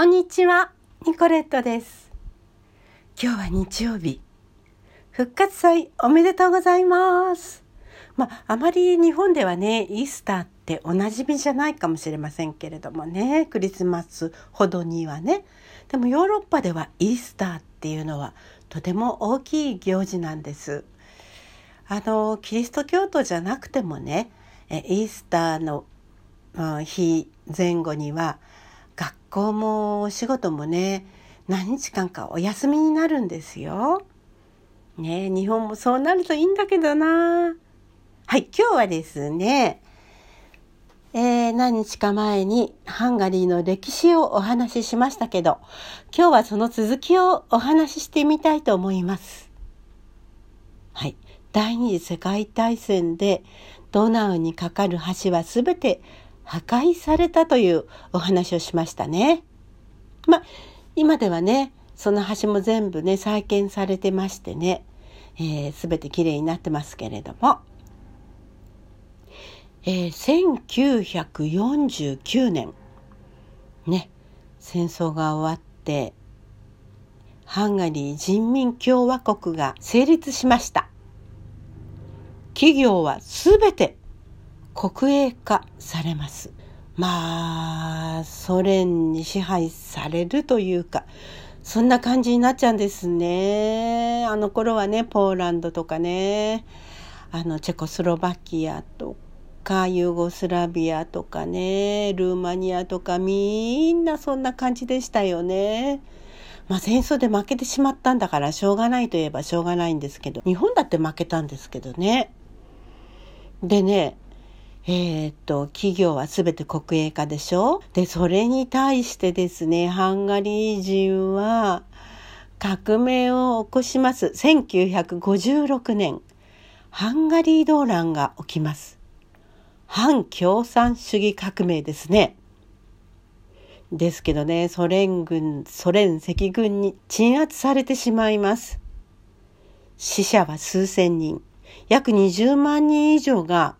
こんにちは、ニコレットです。今日は日曜日。復活祭おめでとうございます。まあ、あまり日本ではね、イースターっておなじみじゃないかもしれませんけれどもね、クリスマスほどにはね。でもヨーロッパではイースターっていうのはとても大きい行事なんです。あの、キリスト教徒じゃなくてもね、えイースターの日前後には学校もお仕事もね何日間かお休みになるんですよ。ね日本もそうなるといいんだけどな。はい今日はですね、えー何日か前にハンガリーの歴史をお話ししましたけど今日はその続きをお話ししてみたいと思います。はい第二次世界大戦でドナウに架かる橋はすべて破壊されたというお話をしましたね。まあ、今ではね、その橋も全部ね、再建されてましてね、す、えー、べ、てきれいになってますけれども、えー、1949年、ね、戦争が終わって、ハンガリー人民共和国が成立しました。企業はすべて国営化されます。まあ、ソ連に支配されるというか、そんな感じになっちゃうんですね。あの頃はね、ポーランドとかね、あの、チェコスロバキアとか、ユーゴスラビアとかね、ルーマニアとか、みんなそんな感じでしたよね。まあ戦争で負けてしまったんだからしょうがないといえばしょうがないんですけど、日本だって負けたんですけどね。でね、えー、っと、企業はすべて国営化でしょ？で、それに対してですね、ハンガリー人は革命を起こします。1956年、ハンガリー動乱が起きます。反共産主義革命ですね。ですけどね、ソ連軍、ソ連赤軍に鎮圧されてしまいます。死者は数千人。約20万人以上が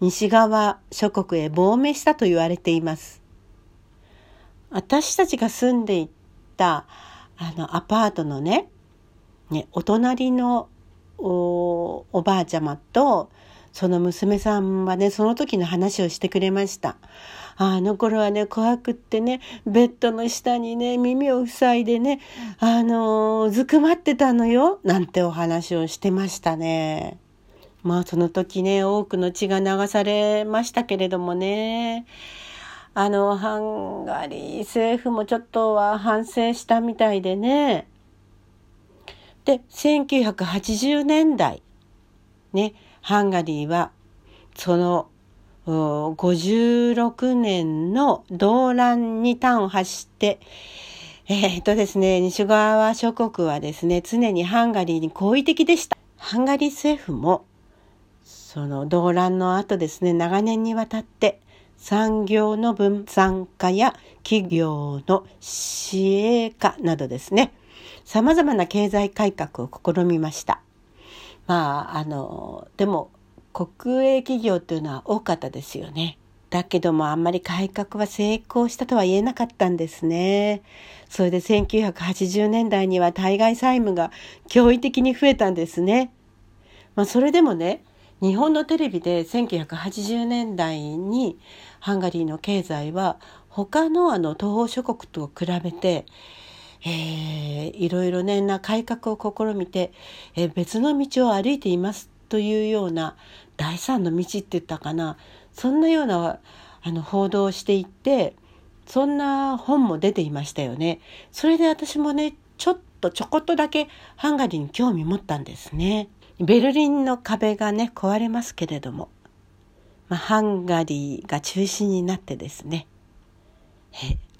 西側諸国へ亡命したと言われています。私たちが住んでいたあのアパートのね、ねお隣のおばあちゃまとその娘さんはね、その時の話をしてくれました。あの頃はね、怖くってね、ベッドの下にね、耳を塞いでね、あのー、ずくまってたのよ、なんてお話をしてましたね。まあその時ね、多くの血が流されましたけれどもね、あの、ハンガリー政府もちょっとは反省したみたいでね。で、1980年代、ね、ハンガリーは、その、56年の動乱に端を発して、えー、っとですね、西側諸国はですね、常にハンガリーに好意的でした。ハンガリー政府も、その動乱の後ですね、長年にわたって産業の分散化や企業の市営化などですね、様々な経済改革を試みました。まあ、あの、でも国営企業というのは多かったですよね。だけどもあんまり改革は成功したとは言えなかったんですね。それで1980年代には対外債務が驚異的に増えたんですね。まあそれでもね、日本のテレビで1980年代にハンガリーの経済は他のあの東欧諸国と比べて、えー、いろいろねな改革を試みて、えー、別の道を歩いていますというような第三の道って言ったかなそんなようなあの報道をしていってそんな本も出ていましたよね。それで私もねちょっとちょこっとだけハンガリーに興味持ったんですね。ベルリンの壁がね、壊れますけれども、まあ、ハンガリーが中心になってですね、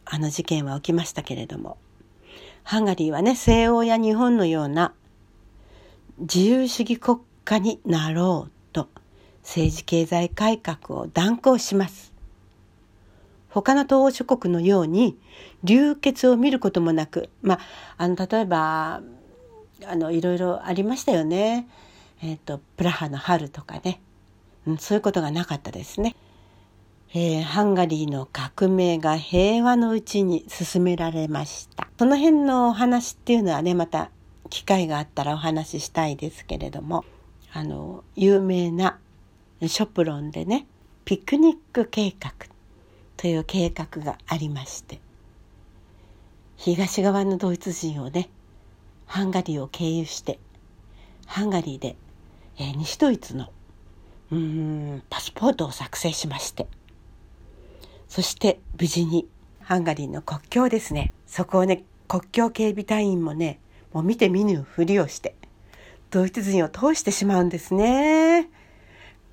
あの事件は起きましたけれども、ハンガリーはね、西欧や日本のような自由主義国家になろうと、政治経済改革を断行します。他の東欧諸国のように流血を見ることもなく、まあ、あの、例えば、あの、いろいろありましたよね。えっ、ー、と、プラハの春とかね、うん。そういうことがなかったですね。えー、ハンガリーの革命が平和のうちに進められました。その辺のお話っていうのはね、また機会があったらお話ししたいですけれども、あの、有名なショプロンでね、ピクニック計画という計画がありまして、東側のドイツ人をね、ハンガリーを経由して、ハンガリーで、えー、西ドイツのうんパスポートを作成しまして、そして無事にハンガリーの国境ですね。そこをね、国境警備隊員もね、もう見て見ぬふりをして、ドイツ人を通してしまうんですね。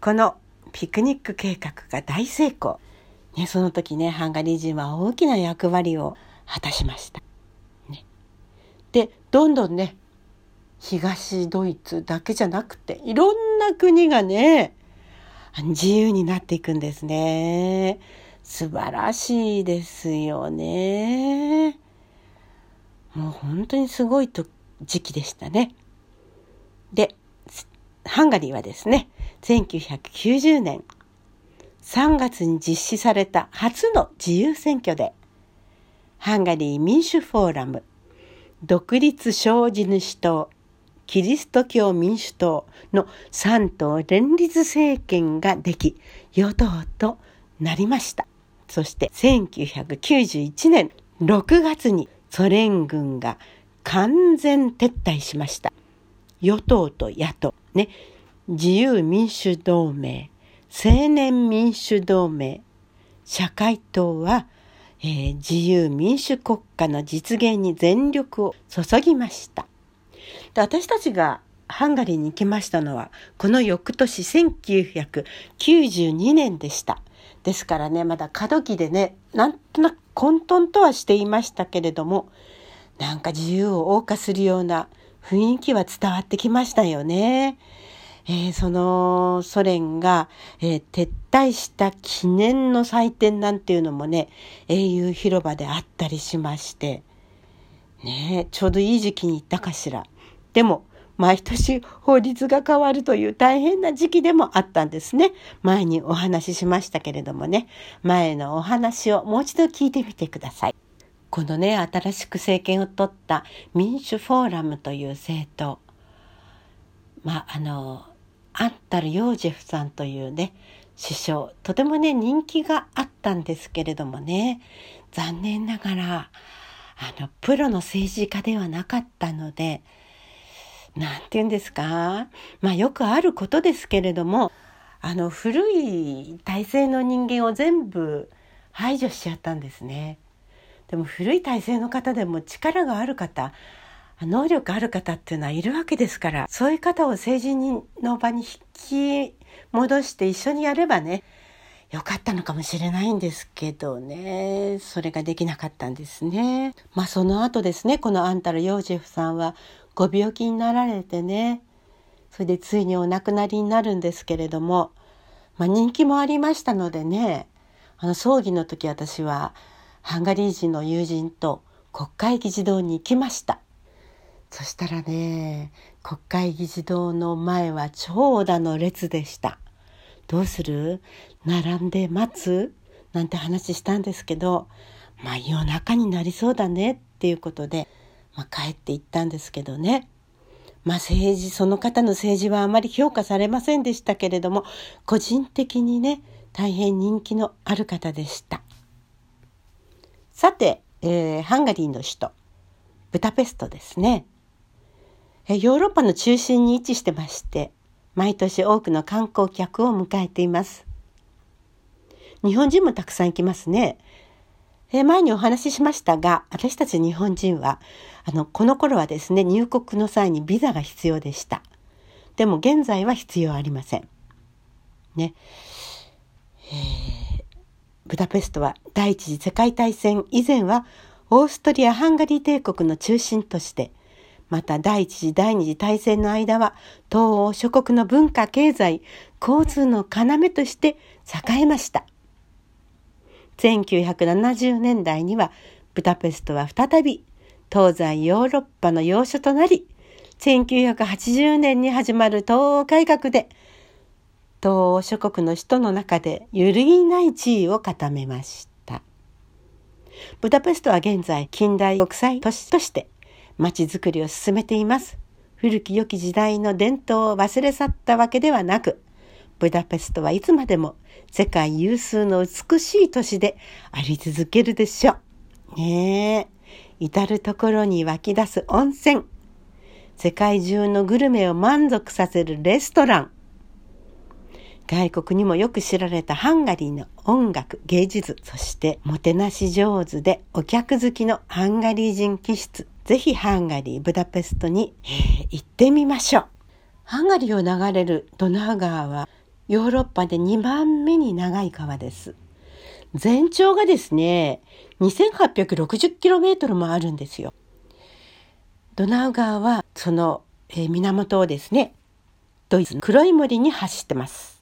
このピクニック計画が大成功。ね、その時ね、ハンガリー人は大きな役割を果たしました。ね、で、どんどんね、東ドイツだけじゃなくて、いろんな国がね、自由になっていくんですね。素晴らしいですよね。もう本当にすごいと時期でしたね。で、ハンガリーはですね、1990年3月に実施された初の自由選挙で、ハンガリー民主フォーラム、独立小地主党、キリスト教民主党の3党連立政権ができ、与党となりました。そして1991年6月にソ連軍が完全撤退しました。与党と野党、ね、自由民主同盟、青年民主同盟、社会党は、えー、自由民主国家の実現に全力を注ぎました。で私たちがハンガリーに行きましたのは、この翌年1992年でした。ですからね、まだ過渡期でね、なんとなく混沌とはしていましたけれども、なんか自由を謳歌するような雰囲気は伝わってきましたよね。えー、そのソ連が、えー、撤退した記念の祭典なんていうのもね、英雄広場であったりしまして、ねちょうどいい時期に行ったかしら。でも、毎年法律が変わるという大変な時期でもあったんですね。前にお話ししましたけれどもね、前のお話をもう一度聞いてみてください。このね、新しく政権を取った民主フォーラムという政党。まあ、あの、アンタル・ヨージェフさんというね、首相、とてもね、人気があったんですけれどもね、残念ながら、あの、プロの政治家ではなかったので、何て言うんですか？まあよくあることですけれどもあの古い体制の人間を全部排除しちゃったんですね。でも古い体制の方でも力がある方能力ある方っていうのはいるわけですからそういう方を政治の場に引き戻して一緒にやればねよかったのかもしれないんですけどねそれができなかったんですね。まあその後ですねこのアンタル・ヨージェフさんはご病気になられてね。それでついにお亡くなりになるんですけれども、まあ、人気もありましたのでね。あの葬儀の時私はハンガリー人の友人と国会議事堂に行きました。そしたらね国会議事堂の前は長蛇の列でした。どうする？並んで待つ？なんて話したんですけどまあ夜中になりそうだねっていうことでまあ、帰っていったんですけどね。まあ政治、その方の政治はあまり評価されませんでしたけれども、個人的にね、大変人気のある方でした。さて、えー、ハンガリーの首都、ブダペストですね。ヨーロッパの中心に位置してまして、毎年多くの観光客を迎えています。日本人もたくさん行きますね。え前にお話ししましたが、私たち日本人は、あの、この頃はですね、入国の際にビザが必要でした。でも現在は必要ありません。ね。えー、ブダペストは第一次世界大戦以前はオーストリア・ハンガリー帝国の中心として、また第一次第二次大戦の間は東欧諸国の文化、経済、交通の要として栄えました。1970年代にはブダペストは再び東西ヨーロッパの要所となり、1980年に始まる東欧改革で東欧諸国の首都の中で揺るぎない地位を固めました。ブダペストは現在近代国際都市として街づくりを進めています。古き良き時代の伝統を忘れ去ったわけではなく、ブダペストはいつまでも世界有数の美しい都市であり続けるでしょう。ねえ。至るところに湧き出す温泉。世界中のグルメを満足させるレストラン。外国にもよく知られたハンガリーの音楽、芸術、そしてもてなし上手でお客好きのハンガリー人気質。ぜひハンガリー、ブダペストに、えー、行ってみましょう。ハンガリーを流れるドナウ川はヨーロッパで2番目に長い川です。全長がですね、2860km もあるんですよ。ドナウ川はその、えー、源をですね、ドイツの黒い森に走ってます。